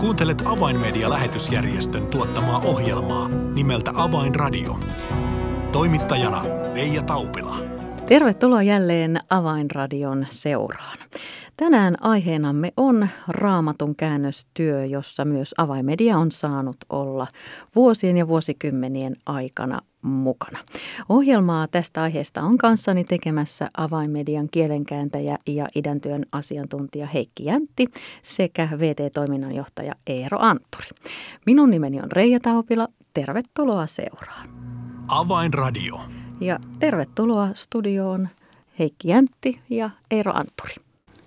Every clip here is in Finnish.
Kuuntelet Avainmedia-lähetysjärjestön tuottamaa ohjelmaa nimeltä Avainradio. Toimittajana Leija Taupila. Tervetuloa jälleen Avainradion seuraan. Tänään aiheenamme on raamatun käännöstyö, jossa myös avaimedia on saanut olla vuosien ja vuosikymmenien aikana mukana. Ohjelmaa tästä aiheesta on kanssani tekemässä avainmedian kielenkääntäjä ja idäntyön asiantuntija Heikki Jäntti sekä VT-toiminnanjohtaja Eero Antturi. Minun nimeni on Reija Taupila. Tervetuloa seuraan. Avainradio. Ja tervetuloa studioon Heikki Jäntti ja Eero Antturi.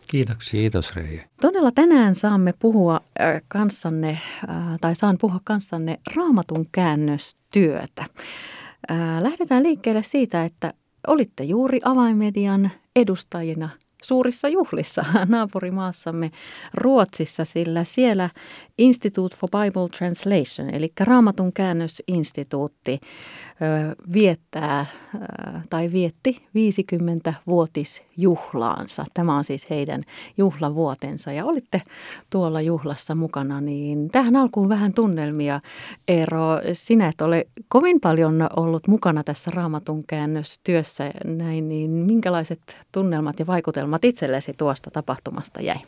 Kiitoksia. Kiitos Reija. Todella tänään saamme puhua kanssanne, tai saan puhua kanssanne raamatun käännöstyötä. Lähdetään liikkeelle siitä, että olitte juuri avaimedian edustajina suurissa juhlissa naapurimaassamme Ruotsissa, sillä siellä Institute for Bible Translation, eli Raamatun käännösinstituutti, viettää tai vietti 50-vuotisjuhlaansa. Tämä on siis heidän juhlavuotensa ja olitte tuolla juhlassa mukana, niin tähän alkuun vähän tunnelmia. Eero, sinä et ole kovin paljon ollut mukana tässä raamatun käännöstyössä näin, niin minkälaiset tunnelmat ja vaikutelmat itsellesi tuosta tapahtumasta jäi?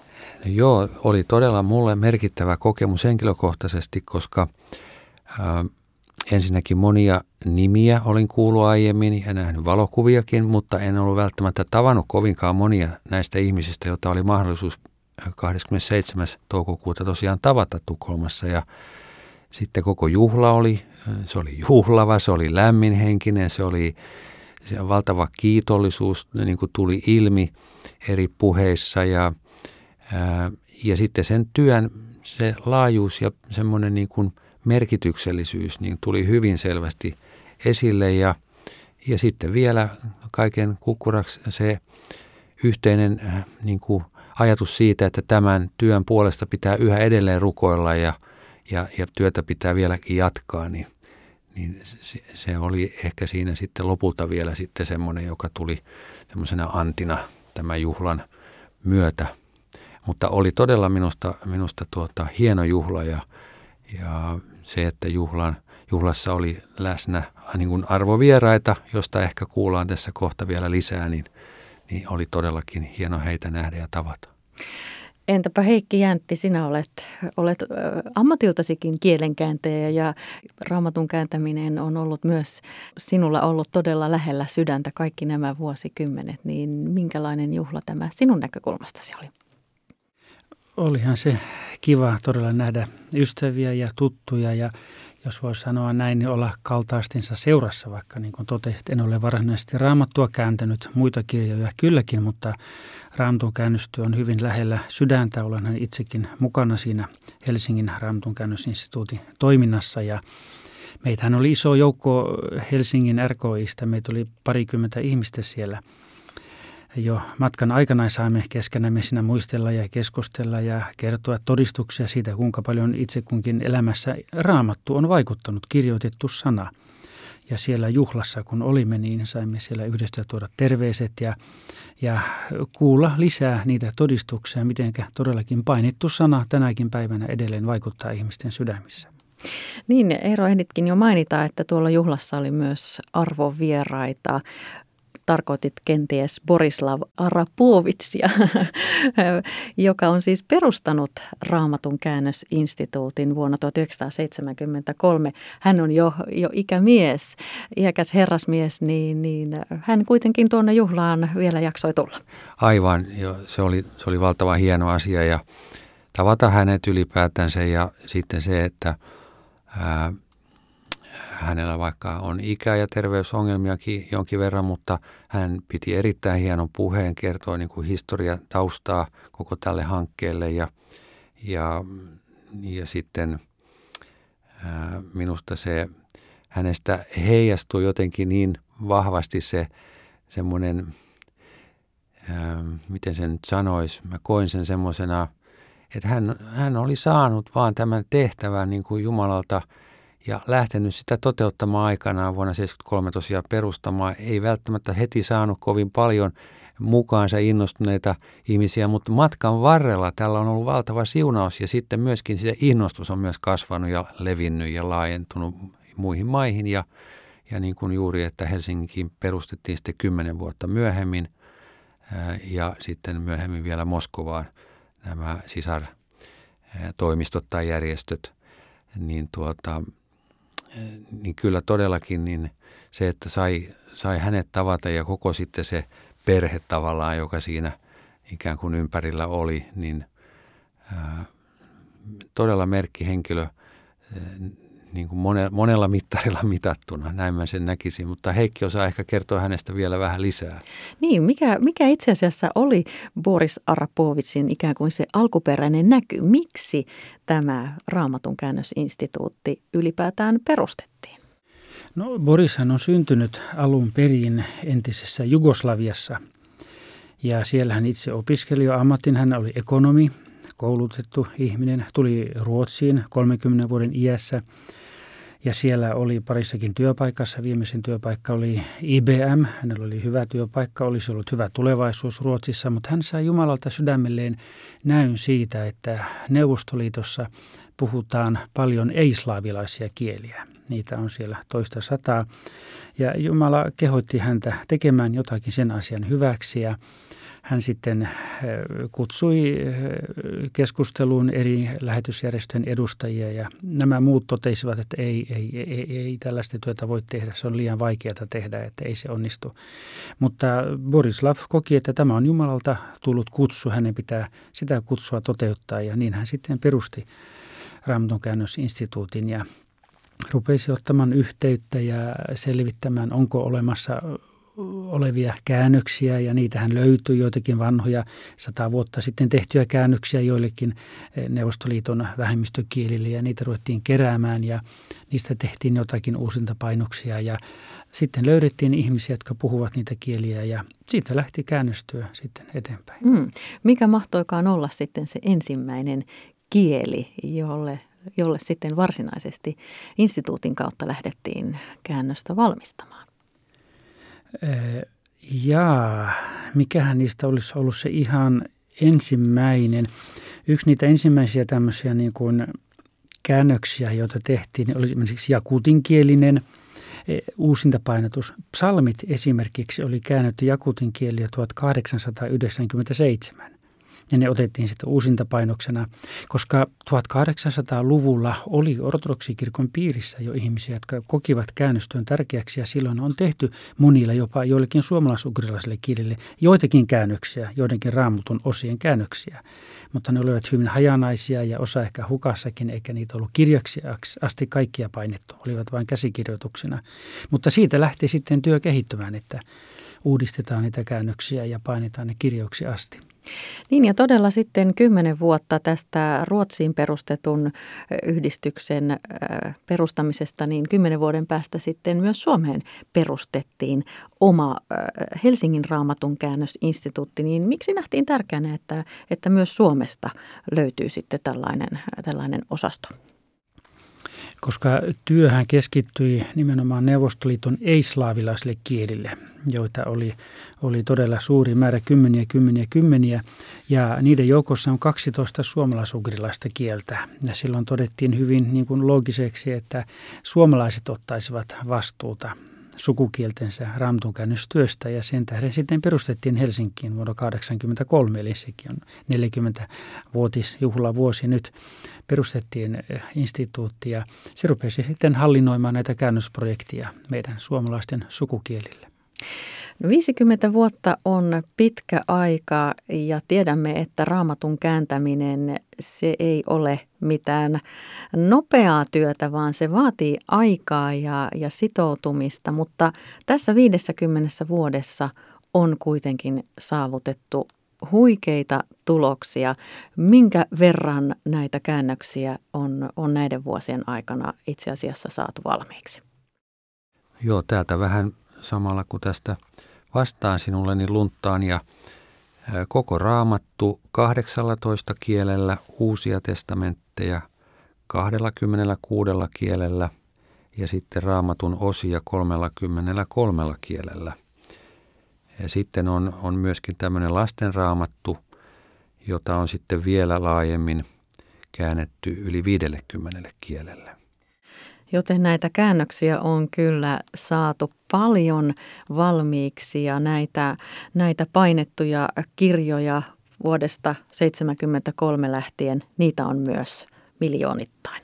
Joo, oli todella mulle merkittävä kokemus henkilökohtaisesti, koska äh, ensinnäkin monia nimiä olin kuullut aiemmin ja nähnyt valokuviakin, mutta en ollut välttämättä tavannut kovinkaan monia näistä ihmisistä, joita oli mahdollisuus 27. toukokuuta tosiaan tavata Tukholmassa ja sitten koko juhla oli, se oli juhlava, se oli lämminhenkinen, se oli se valtava kiitollisuus, niin kuin tuli ilmi eri puheissa ja, ja sitten sen työn se laajuus ja semmoinen niin kuin – merkityksellisyys niin tuli hyvin selvästi esille ja, ja sitten vielä kaiken kukkuraksi se yhteinen äh, niin kuin ajatus siitä, että tämän työn puolesta pitää yhä edelleen rukoilla ja, ja, ja työtä pitää vieläkin jatkaa, niin, niin se, se oli ehkä siinä sitten lopulta vielä sitten semmoinen, joka tuli semmoisena antina tämän juhlan myötä. Mutta oli todella minusta, minusta tuota, hieno juhla ja, ja se, että juhlan, juhlassa oli läsnä niin kuin arvovieraita, josta ehkä kuullaan tässä kohta vielä lisää, niin, niin oli todellakin hieno heitä nähdä ja tavata. Entäpä Heikki Jäntti, sinä olet, olet ammatiltasikin kielenkääntäjä ja raamatun kääntäminen on ollut myös sinulla ollut todella lähellä sydäntä kaikki nämä vuosikymmenet, niin minkälainen juhla tämä sinun näkökulmastasi oli? Olihan se kiva todella nähdä ystäviä ja tuttuja ja jos voisi sanoa näin, niin olla kaltaistinsa seurassa, vaikka niin kuin totesit, en ole varsinaisesti raamattua kääntänyt muita kirjoja kylläkin, mutta raamatun käännöstyö on hyvin lähellä sydäntä. Olen itsekin mukana siinä Helsingin raamatun käännösinstituutin toiminnassa ja Meitähän oli iso joukko Helsingin RKIstä, meitä oli parikymmentä ihmistä siellä – jo matkan aikana saamme keskenämme siinä muistella ja keskustella ja kertoa todistuksia siitä, kuinka paljon itse kunkin elämässä raamattu on vaikuttanut, kirjoitettu sana. Ja siellä juhlassa, kun olimme, niin saimme siellä yhdessä tuoda terveiset ja, ja kuulla lisää niitä todistuksia, miten todellakin painittu sana tänäkin päivänä edelleen vaikuttaa ihmisten sydämissä. Niin, Eero ehditkin jo mainita, että tuolla juhlassa oli myös arvovieraita tarkoitit kenties Borislav Arapovitsia, joka on siis perustanut Raamatun käännösinstituutin vuonna 1973. Hän on jo, jo ikämies, iäkäs herrasmies, niin, niin hän kuitenkin tuonne juhlaan vielä jaksoi tulla. Aivan, jo, se, oli, se oli valtava hieno asia ja tavata hänet ylipäätänsä ja sitten se, että ää, hänellä vaikka on ikä- ja terveysongelmiakin jonkin verran, mutta hän piti erittäin hienon puheen, kertoi niin kuin historia taustaa koko tälle hankkeelle ja, ja, ja sitten ää, minusta se hänestä heijastui jotenkin niin vahvasti se semmoinen, ää, miten sen nyt sanoisi, mä koin sen semmoisena, että hän, hän oli saanut vaan tämän tehtävän niin kuin Jumalalta – ja lähtenyt sitä toteuttamaan aikanaan vuonna 1973 tosiaan perustamaan. Ei välttämättä heti saanut kovin paljon mukaansa innostuneita ihmisiä, mutta matkan varrella tällä on ollut valtava siunaus ja sitten myöskin se innostus on myös kasvanut ja levinnyt ja laajentunut muihin maihin ja, ja niin kuin juuri, että Helsinkiin perustettiin sitten kymmenen vuotta myöhemmin ja sitten myöhemmin vielä Moskovaan nämä sisartoimistot tai järjestöt, niin, tuota, niin kyllä todellakin niin se, että sai, sai hänet tavata ja koko sitten se perhe tavallaan, joka siinä ikään kuin ympärillä oli, niin ää, todella merkkihenkilö niin kuin monella mittarilla mitattuna, näin mä sen näkisin, mutta Heikki osaa ehkä kertoa hänestä vielä vähän lisää. Niin, mikä, mikä itse asiassa oli Boris Arapovitsin ikään kuin se alkuperäinen näky? Miksi tämä Raamatun käännösinstituutti ylipäätään perustettiin? No Borishan on syntynyt alun perin entisessä Jugoslaviassa ja siellä hän itse opiskeli jo ammatin, hän oli ekonomi, koulutettu ihminen, tuli Ruotsiin 30 vuoden iässä – ja siellä oli parissakin työpaikassa. Viimeisin työpaikka oli IBM. Hänellä oli hyvä työpaikka, olisi ollut hyvä tulevaisuus Ruotsissa, mutta hän sai Jumalalta sydämelleen näyn siitä, että Neuvostoliitossa puhutaan paljon ei-slaavilaisia kieliä. Niitä on siellä toista sataa. Ja Jumala kehotti häntä tekemään jotakin sen asian hyväksi ja hän sitten äh, kutsui äh, keskusteluun eri lähetysjärjestöjen edustajia ja nämä muut totesivat, että ei, ei, ei, ei tällaista työtä voi tehdä, se on liian vaikeaa tehdä, että ei se onnistu. Mutta Borislav koki, että tämä on Jumalalta tullut kutsu, hänen pitää sitä kutsua toteuttaa ja niin hän sitten perusti käännösinstituutin ja rupesi ottamaan yhteyttä ja selvittämään, onko olemassa olevia käännöksiä ja niitähän löytyy joitakin vanhoja sata vuotta sitten tehtyjä käännöksiä joillekin eh, Neuvostoliiton vähemmistökielille ja niitä ruvettiin keräämään ja niistä tehtiin jotakin uusintapainoksia ja sitten löydettiin ihmisiä, jotka puhuvat niitä kieliä ja siitä lähti käännöstyö sitten eteenpäin. Mm. Mikä mahtoikaan olla sitten se ensimmäinen kieli, jolle, jolle sitten varsinaisesti instituutin kautta lähdettiin käännöstä valmistamaan? Jaa, mikähän niistä olisi ollut se ihan ensimmäinen. Yksi niitä ensimmäisiä tämmöisiä niin kuin käännöksiä, joita tehtiin, oli esimerkiksi jakutinkielinen e, uusintapainotus. Psalmit esimerkiksi oli käännetty jakutin kieliä 1897 ja ne otettiin sitten uusintapainoksena, koska 1800-luvulla oli ortodoksikirkon piirissä jo ihmisiä, jotka kokivat käännöstyön tärkeäksi ja silloin on tehty monilla jopa joillekin suomalaisugrilaisille kielille joitakin käännöksiä, joidenkin raamutun osien käännöksiä. Mutta ne olivat hyvin hajanaisia ja osa ehkä hukassakin, eikä niitä ollut kirjaksi asti kaikkia painettu, olivat vain käsikirjoituksina. Mutta siitä lähti sitten työ kehittymään, että uudistetaan niitä käännöksiä ja painetaan ne kirjoiksi asti. Niin ja todella sitten kymmenen vuotta tästä Ruotsiin perustetun yhdistyksen perustamisesta, niin kymmenen vuoden päästä sitten myös Suomeen perustettiin oma Helsingin raamatun käännösinstituutti. Niin miksi nähtiin tärkeänä, että, että myös Suomesta löytyy sitten tällainen, tällainen osasto? Koska työhän keskittyi nimenomaan Neuvostoliiton ei-slaavilaisille kielille, joita oli, oli todella suuri määrä, kymmeniä, kymmeniä, kymmeniä. Ja niiden joukossa on 12 suomalaisugrilaista kieltä. Ja silloin todettiin hyvin niin kuin loogiseksi, että suomalaiset ottaisivat vastuuta sukukieltensä raamatunkäännöstyöstä ja sen tähden sitten perustettiin Helsinkiin vuonna 1983, eli sekin on 40-vuotisjuhlavuosi nyt. Perustettiin eh, instituutti ja se rupesi sitten hallinnoimaan näitä käännösprojektia meidän suomalaisten sukukielille. No 50 vuotta on pitkä aika ja tiedämme, että raamatun kääntäminen se ei ole mitään nopeaa työtä, vaan se vaatii aikaa ja, ja sitoutumista, mutta tässä 50 vuodessa on kuitenkin saavutettu huikeita tuloksia. Minkä verran näitä käännöksiä on, on näiden vuosien aikana itse asiassa saatu valmiiksi? Joo, täältä vähän samalla kuin tästä vastaan sinulle, niin lunttaan ja koko raamattu 18 kielellä, uusia testamentteja 26 kielellä ja sitten raamatun osia 33 kielellä. Ja sitten on, on myöskin tämmöinen lastenraamattu, jota on sitten vielä laajemmin käännetty yli 50 kielelle. Joten näitä käännöksiä on kyllä saatu paljon valmiiksi ja näitä, näitä painettuja kirjoja vuodesta 1973 lähtien, niitä on myös miljoonittain.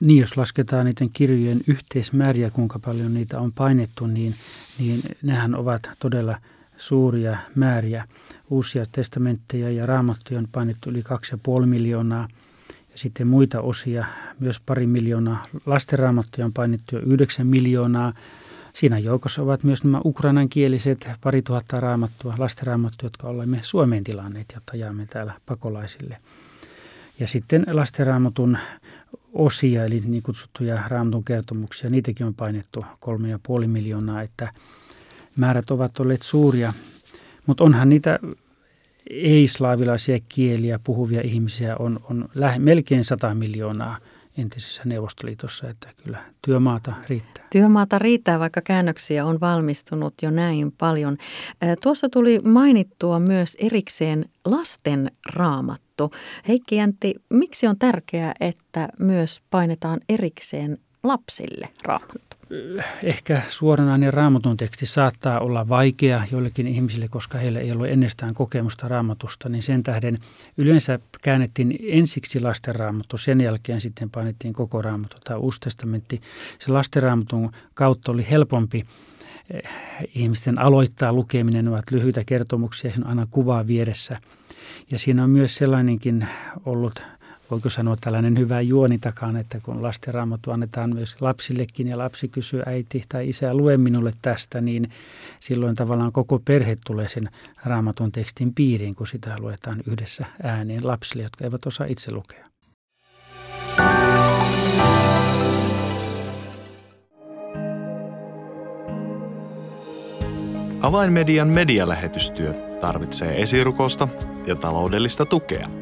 Niin, jos lasketaan niiden kirjojen yhteismääriä, kuinka paljon niitä on painettu, niin, niin nehän ovat todella suuria määriä. Uusia testamentteja ja raamattuja on painettu yli 2,5 miljoonaa – ja sitten muita osia, myös pari miljoonaa. Lastenraamattuja on painettu jo 9 miljoonaa. Siinä joukossa ovat myös nämä ukrainankieliset pari tuhatta raamattua, lastenraamattuja, jotka olemme Suomeen tilanneet, jotta jaamme täällä pakolaisille. Ja sitten lastenraamatun osia, eli niin kutsuttuja raamatun kertomuksia, niitäkin on painettu kolme ja puoli miljoonaa, että määrät ovat olleet suuria. Mutta onhan niitä ei-slaavilaisia kieliä puhuvia ihmisiä on, on lähe, melkein 100 miljoonaa entisessä Neuvostoliitossa, että kyllä työmaata riittää. Työmaata riittää, vaikka käännöksiä on valmistunut jo näin paljon. Tuossa tuli mainittua myös erikseen lasten raamattu. Heikki Jäntti, miksi on tärkeää, että myös painetaan erikseen lapsille raamattu? Ehkä suoranainen raamatun teksti saattaa olla vaikea joillekin ihmisille, koska heillä ei ole ennestään kokemusta raamatusta, niin sen tähden yleensä käännettiin ensiksi lasten raamattu, sen jälkeen sitten painettiin koko raamattu tai uusi testamentti. Se lasten raamatun kautta oli helpompi eh, ihmisten aloittaa lukeminen, ne ovat lyhyitä kertomuksia, siinä on aina kuvaa vieressä. Ja siinä on myös sellainenkin ollut voiko sanoa tällainen hyvä juoni takana, että kun lastenraamattu annetaan myös lapsillekin ja lapsi kysyy äiti tai isä lue minulle tästä, niin silloin tavallaan koko perhe tulee sen raamatun tekstin piiriin, kun sitä luetaan yhdessä ääneen lapsille, jotka eivät osaa itse lukea. Avainmedian medialähetystyö tarvitsee esirukosta ja taloudellista tukea –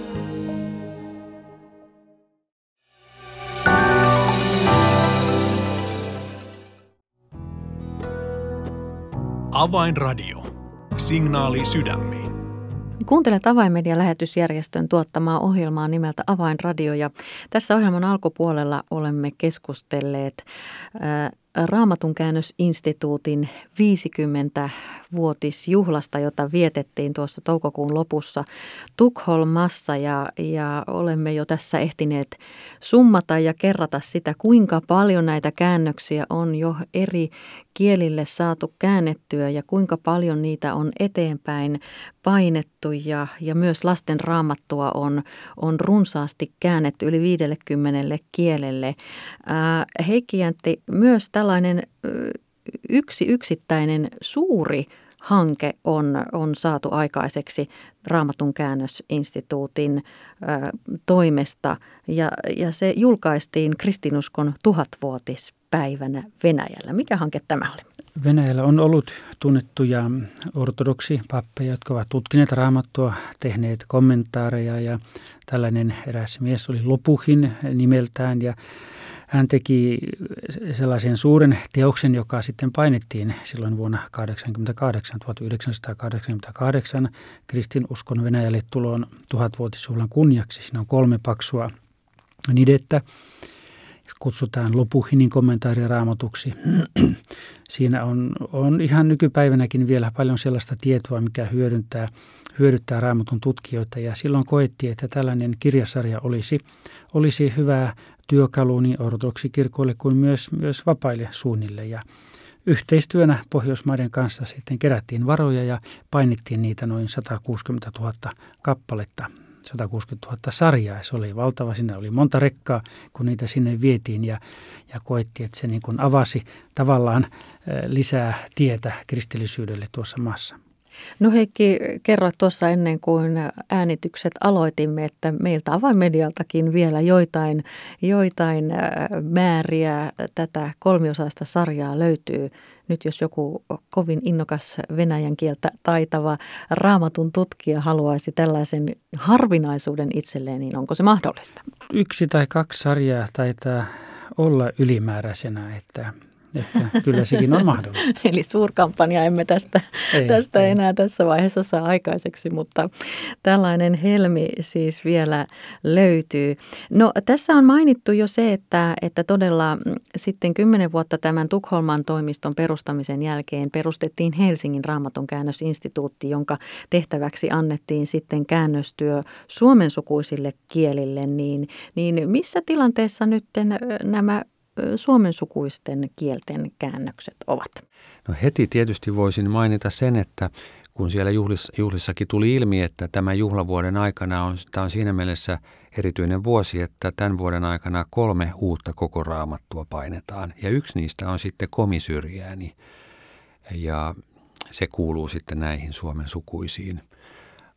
Avainradio. Signaali sydämiin. Kuuntelet Avainmedian lähetysjärjestön tuottamaa ohjelmaa nimeltä Avainradio ja tässä ohjelman alkupuolella olemme keskustelleet Raamatun käännösinstituutin 50-vuotisjuhlasta, jota vietettiin tuossa toukokuun lopussa Tukholmassa ja, ja olemme jo tässä ehtineet summata ja kerrata sitä, kuinka paljon näitä käännöksiä on jo eri kielille saatu käännettyä ja kuinka paljon niitä on eteenpäin painettu ja, ja myös lasten raamattua on, on runsaasti käännetty yli 50 kielelle. Ää, Heikki Jäntti, myös tällainen yksi yksittäinen suuri hanke on, on saatu aikaiseksi Raamatun käännösinstituutin ö, toimesta ja, ja se julkaistiin kristinuskon tuhatvuotispäivänä Venäjällä. Mikä hanke tämä oli? Venäjällä on ollut tunnettuja ortodoksipappeja, jotka ovat tutkineet raamattua, tehneet kommentaareja ja tällainen eräs mies oli Lopuhin nimeltään ja hän teki sellaisen suuren teoksen, joka sitten painettiin silloin vuonna 1988, 1988 kristinuskon Venäjälle tulon tuhatvuotisjuhlan kunniaksi. Siinä on kolme paksua nidettä kutsutaan Lopuhinin kommentaari raamatuksi. Siinä on, on ihan nykypäivänäkin vielä paljon sellaista tietoa, mikä hyödyntää, hyödyttää raamatun tutkijoita. Ja silloin koettiin, että tällainen kirjasarja olisi, olisi hyvä työkalu niin ortodoksikirkoille kuin myös, myös vapaille suunnille. Ja yhteistyönä Pohjoismaiden kanssa sitten kerättiin varoja ja painittiin niitä noin 160 000 kappaletta 160 000 sarjaa. Se oli valtava, siinä oli monta rekkaa, kun niitä sinne vietiin ja, ja koettiin, että se niin kuin avasi tavallaan lisää tietä kristillisyydelle tuossa maassa. No Heikki, kerroit tuossa ennen kuin äänitykset aloitimme, että meiltä avainmedialtakin vielä joitain, joitain määriä tätä kolmiosaista sarjaa löytyy. Nyt jos joku kovin innokas venäjän kieltä taitava raamatun tutkija haluaisi tällaisen harvinaisuuden itselleen, niin onko se mahdollista? Yksi tai kaksi sarjaa taitaa olla ylimääräisenä, että että kyllä sekin on mahdollista. Eli suurkampanja emme tästä, ei, tästä ei. enää tässä vaiheessa saa aikaiseksi, mutta tällainen helmi siis vielä löytyy. No tässä on mainittu jo se, että, että todella sitten kymmenen vuotta tämän Tukholman toimiston perustamisen jälkeen perustettiin Helsingin raamatun käännösinstituutti, jonka tehtäväksi annettiin sitten käännöstyö suomensukuisille kielille. Niin, niin missä tilanteessa nyt nämä suomensukuisten kielten käännökset ovat? No heti tietysti voisin mainita sen, että kun siellä juhlis, juhlissakin tuli ilmi, että tämä juhlavuoden aikana on, tämä on siinä mielessä erityinen vuosi, että tämän vuoden aikana kolme uutta koko raamattua painetaan. Ja yksi niistä on sitten komisyrjääni ja se kuuluu sitten näihin Suomen sukuisiin –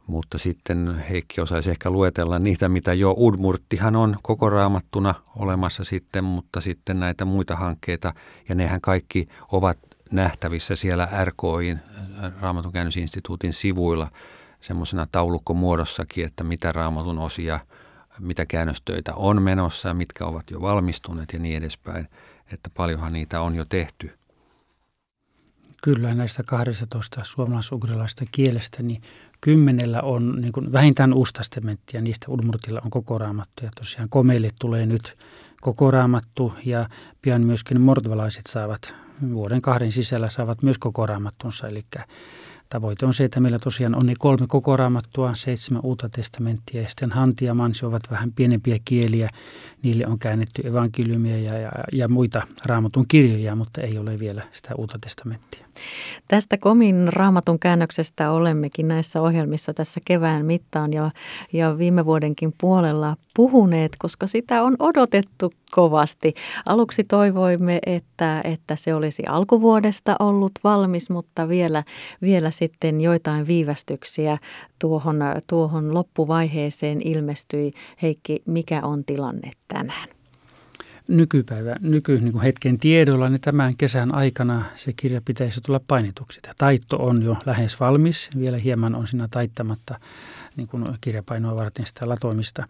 mutta sitten Heikki osaisi ehkä luetella niitä, mitä jo Udmurttihan on koko raamattuna olemassa sitten, mutta sitten näitä muita hankkeita, ja nehän kaikki ovat nähtävissä siellä RKIin, Raamatun käännösinstituutin sivuilla, semmoisena taulukkomuodossakin, että mitä raamatun osia, mitä käännöstöitä on menossa, mitkä ovat jo valmistuneet ja niin edespäin, että paljonhan niitä on jo tehty. Kyllä näistä 12 suomalais kielestä, niin kymmenellä on niin kuin vähintään uusi niistä Udmurtilla on koko raamattu. Ja tosiaan komeille tulee nyt koko raamattu ja pian myöskin mordvalaiset saavat vuoden kahden sisällä saavat myös koko raamattunsa. Eli Tavoite on se, että meillä tosiaan on ne kolme koko raamattua, seitsemän uutta testamenttia ja sitten Hanti ja Mansi ovat vähän pienempiä kieliä. Niille on käännetty evankeliumia ja, ja, ja muita raamatun kirjoja, mutta ei ole vielä sitä uutta testamenttia. Tästä Komin raamatun käännöksestä olemmekin näissä ohjelmissa tässä kevään mittaan ja, ja viime vuodenkin puolella puhuneet, koska sitä on odotettu kovasti. Aluksi toivoimme, että, että se olisi alkuvuodesta ollut valmis, mutta vielä, vielä sitten joitain viivästyksiä tuohon, tuohon loppuvaiheeseen ilmestyi. Heikki, mikä on tilanne tänään? nykypäivä, nyky niin hetken tiedolla, niin tämän kesän aikana se kirja pitäisi tulla painetuksi. Taitto on jo lähes valmis, vielä hieman on siinä taittamatta niin kuin kirjapainoa varten sitä latoimista.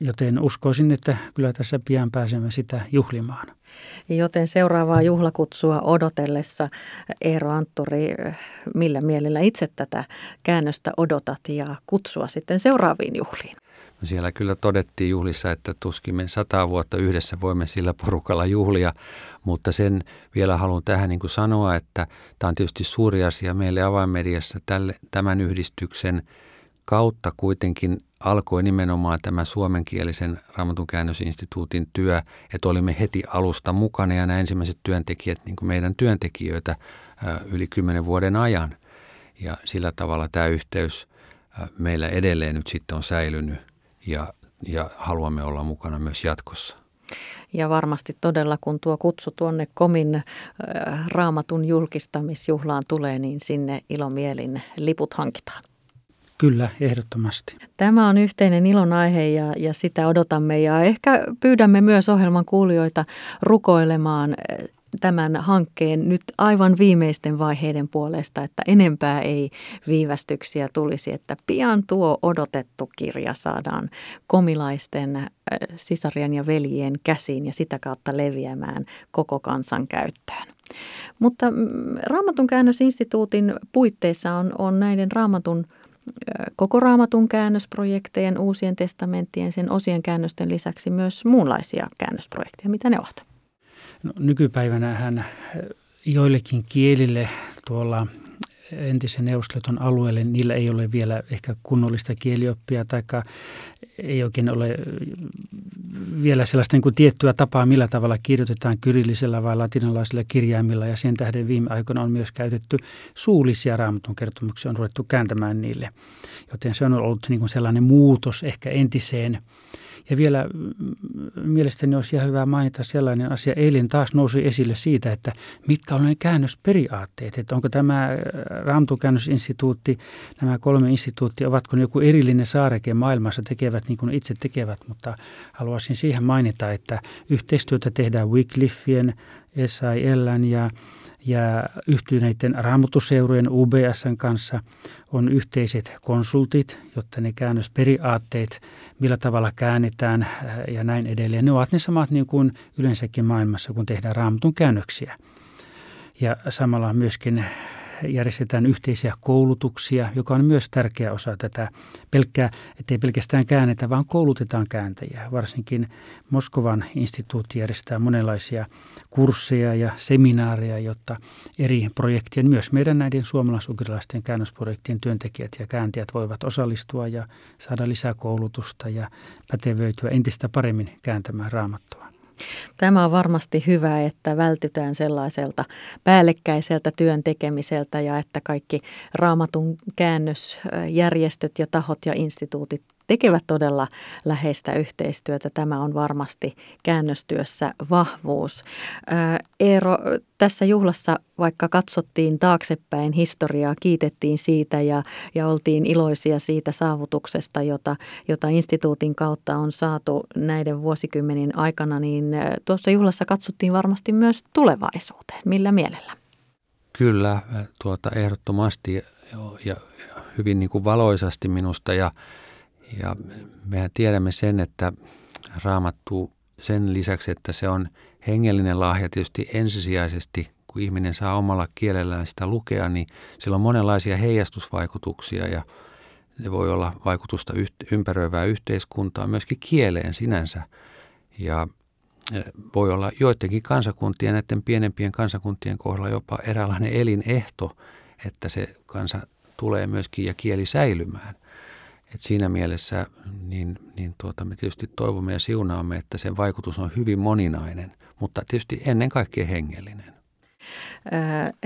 Joten uskoisin, että kyllä tässä pian pääsemme sitä juhlimaan. Joten seuraavaa juhlakutsua odotellessa, Eero Antturi, millä mielellä itse tätä käännöstä odotat ja kutsua sitten seuraaviin juhliin? No siellä kyllä todettiin juhlissa, että tuskin me sata vuotta yhdessä voimme sillä porukalla juhlia, mutta sen vielä haluan tähän niin kuin sanoa, että tämä on tietysti suuri asia meille avainmediassa tälle, tämän yhdistyksen kautta kuitenkin alkoi nimenomaan tämä suomenkielisen raamatun käännösinstituutin työ, että olimme heti alusta mukana ja nämä ensimmäiset työntekijät, niin kuin meidän työntekijöitä yli kymmenen vuoden ajan. Ja sillä tavalla tämä yhteys meillä edelleen nyt sitten on säilynyt ja, ja haluamme olla mukana myös jatkossa. Ja varmasti todella, kun tuo kutsu tuonne Komin raamatun julkistamisjuhlaan tulee, niin sinne ilomielin liput hankitaan. Kyllä, ehdottomasti. Tämä on yhteinen ilon aihe ja, ja sitä odotamme ja ehkä pyydämme myös ohjelman kuulijoita rukoilemaan tämän hankkeen nyt aivan viimeisten vaiheiden puolesta, että enempää ei viivästyksiä tulisi, että pian tuo odotettu kirja saadaan komilaisten äh, sisarien ja veljien käsiin ja sitä kautta leviämään koko kansan käyttöön. Mutta mm, Raamatun käännösinstituutin puitteissa on, on näiden Raamatun koko raamatun käännösprojektejen, uusien testamenttien, sen osien käännösten lisäksi myös muunlaisia käännösprojekteja. Mitä ne ovat? No, nykypäivänä hän joillekin kielille tuolla entisen Neuvostoliiton alueelle, niillä ei ole vielä ehkä kunnollista kielioppia tai ei oikein ole vielä sellaista niin kuin tiettyä tapaa, millä tavalla kirjoitetaan kyrillisellä vai latinalaisilla kirjaimilla ja sen tähden viime aikoina on myös käytetty suullisia raamatun kertomuksia, on ruvettu kääntämään niille. Joten se on ollut niin kuin sellainen muutos ehkä entiseen Ja vielä mm, mielestäni olisi ihan hyvä mainita sellainen asia. Eilen taas nousi esille siitä, että mitkä on ne käännösperiaatteet. Että onko tämä Raamtukäännösinstituutti, nämä kolme instituuttia, ovatko ne joku erillinen saareke maailmassa, tekevät niin kuin itse tekevät. Mutta haluaisin siihen mainita, että yhteistyötä tehdään Wycliffien, SILn ja ja yhtyneiden raamatuseurojen UBSn kanssa on yhteiset konsultit, jotta ne käännösperiaatteet, millä tavalla käännetään äh, ja näin edelleen. Ne ovat ne samat niin kuin yleensäkin maailmassa, kun tehdään raamatun käännöksiä. Ja samalla myöskin järjestetään yhteisiä koulutuksia, joka on myös tärkeä osa tätä pelkkää, ettei pelkästään käännetä, vaan koulutetaan kääntäjiä. Varsinkin Moskovan instituutti järjestää monenlaisia kursseja ja seminaareja, jotta eri projektien, myös meidän näiden suomalais-ugrilaisten käännösprojektien työntekijät ja kääntäjät voivat osallistua ja saada lisää koulutusta ja pätevöityä entistä paremmin kääntämään raamattua. Tämä on varmasti hyvä, että vältytään sellaiselta päällekkäiseltä työn tekemiseltä ja että kaikki raamatun käännösjärjestöt ja tahot ja instituutit tekevät todella läheistä yhteistyötä. Tämä on varmasti käännöstyössä vahvuus. Eero, tässä juhlassa vaikka katsottiin taaksepäin historiaa, kiitettiin siitä ja, ja oltiin iloisia siitä saavutuksesta, jota, jota instituutin kautta on saatu näiden vuosikymmenin aikana, niin tuossa juhlassa katsottiin varmasti myös tulevaisuuteen. Millä mielellä? Kyllä, tuota, ehdottomasti ja, ja hyvin niin kuin valoisasti minusta ja ja mehän tiedämme sen, että raamattu sen lisäksi, että se on hengellinen lahja tietysti ensisijaisesti, kun ihminen saa omalla kielellään sitä lukea, niin sillä on monenlaisia heijastusvaikutuksia ja ne voi olla vaikutusta ympäröivää yhteiskuntaa, myöskin kieleen sinänsä. Ja e, voi olla joidenkin kansakuntien, näiden pienempien kansakuntien kohdalla jopa eräänlainen elinehto, että se kansa tulee myöskin ja kieli säilymään. Et siinä mielessä niin, niin tuota, me tietysti toivomme ja siunaamme, että sen vaikutus on hyvin moninainen, mutta tietysti ennen kaikkea hengellinen.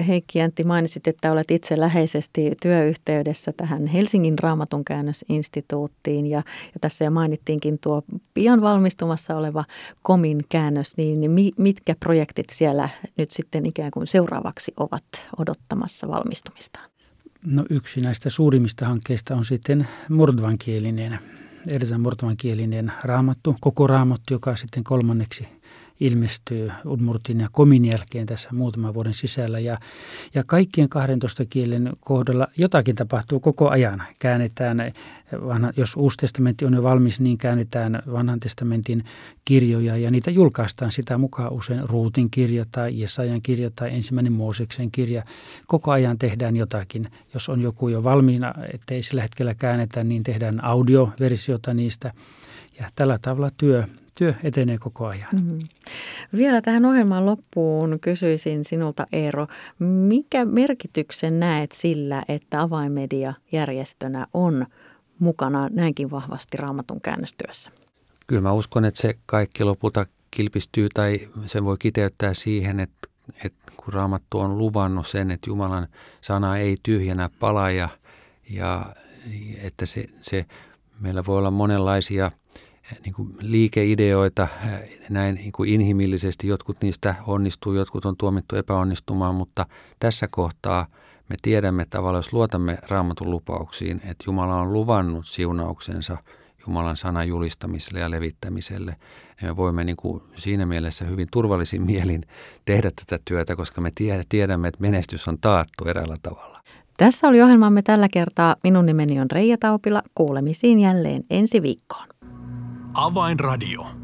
Heikki Jäntti, mainitsit, että olet itse läheisesti työyhteydessä tähän Helsingin raamatun käännösinstituuttiin ja, ja tässä jo mainittiinkin tuo pian valmistumassa oleva Komin käännös, niin, niin mitkä projektit siellä nyt sitten ikään kuin seuraavaksi ovat odottamassa valmistumistaan? No yksi näistä suurimmista hankkeista on sitten mordvankielinen, Ersan mordvankielinen raamattu, koko raamattu, joka sitten kolmanneksi ilmestyy Udmurtin ja Komin jälkeen tässä muutaman vuoden sisällä. Ja, ja kaikkien 12 kielen kohdalla jotakin tapahtuu koko ajan. Käännetään, vanha, jos Uusi testamentti on jo valmis, niin käännetään vanhan testamentin kirjoja ja niitä julkaistaan sitä mukaan usein Ruutin kirja tai Jesajan kirja tai ensimmäinen Mooseksen kirja. Koko ajan tehdään jotakin. Jos on joku jo valmiina, ettei sillä hetkellä käännetä, niin tehdään audioversiota niistä. Ja tällä tavalla työ työ etenee koko ajan. Mm-hmm. Vielä tähän ohjelman loppuun kysyisin sinulta Eero, mikä merkityksen näet sillä, että avainmedia järjestönä on mukana näinkin vahvasti raamatun käännöstyössä? Kyllä mä uskon, että se kaikki lopulta kilpistyy tai sen voi kiteyttää siihen, että, että kun raamattu on luvannut sen, että Jumalan sana ei tyhjänä pala ja, ja että se, se meillä voi olla monenlaisia – niin kuin liikeideoita näin niin kuin inhimillisesti. Jotkut niistä onnistuu, jotkut on tuomittu epäonnistumaan, mutta tässä kohtaa me tiedämme tavallaan, jos luotamme raamatun lupauksiin, että Jumala on luvannut siunauksensa Jumalan sanan julistamiselle ja levittämiselle, niin me voimme niin kuin siinä mielessä hyvin turvallisin mielin tehdä tätä työtä, koska me tiedämme, että menestys on taattu eräällä tavalla. Tässä oli ohjelmamme tällä kertaa. Minun nimeni on Reija Taupila. Kuulemisiin jälleen ensi viikkoon. Avainradio.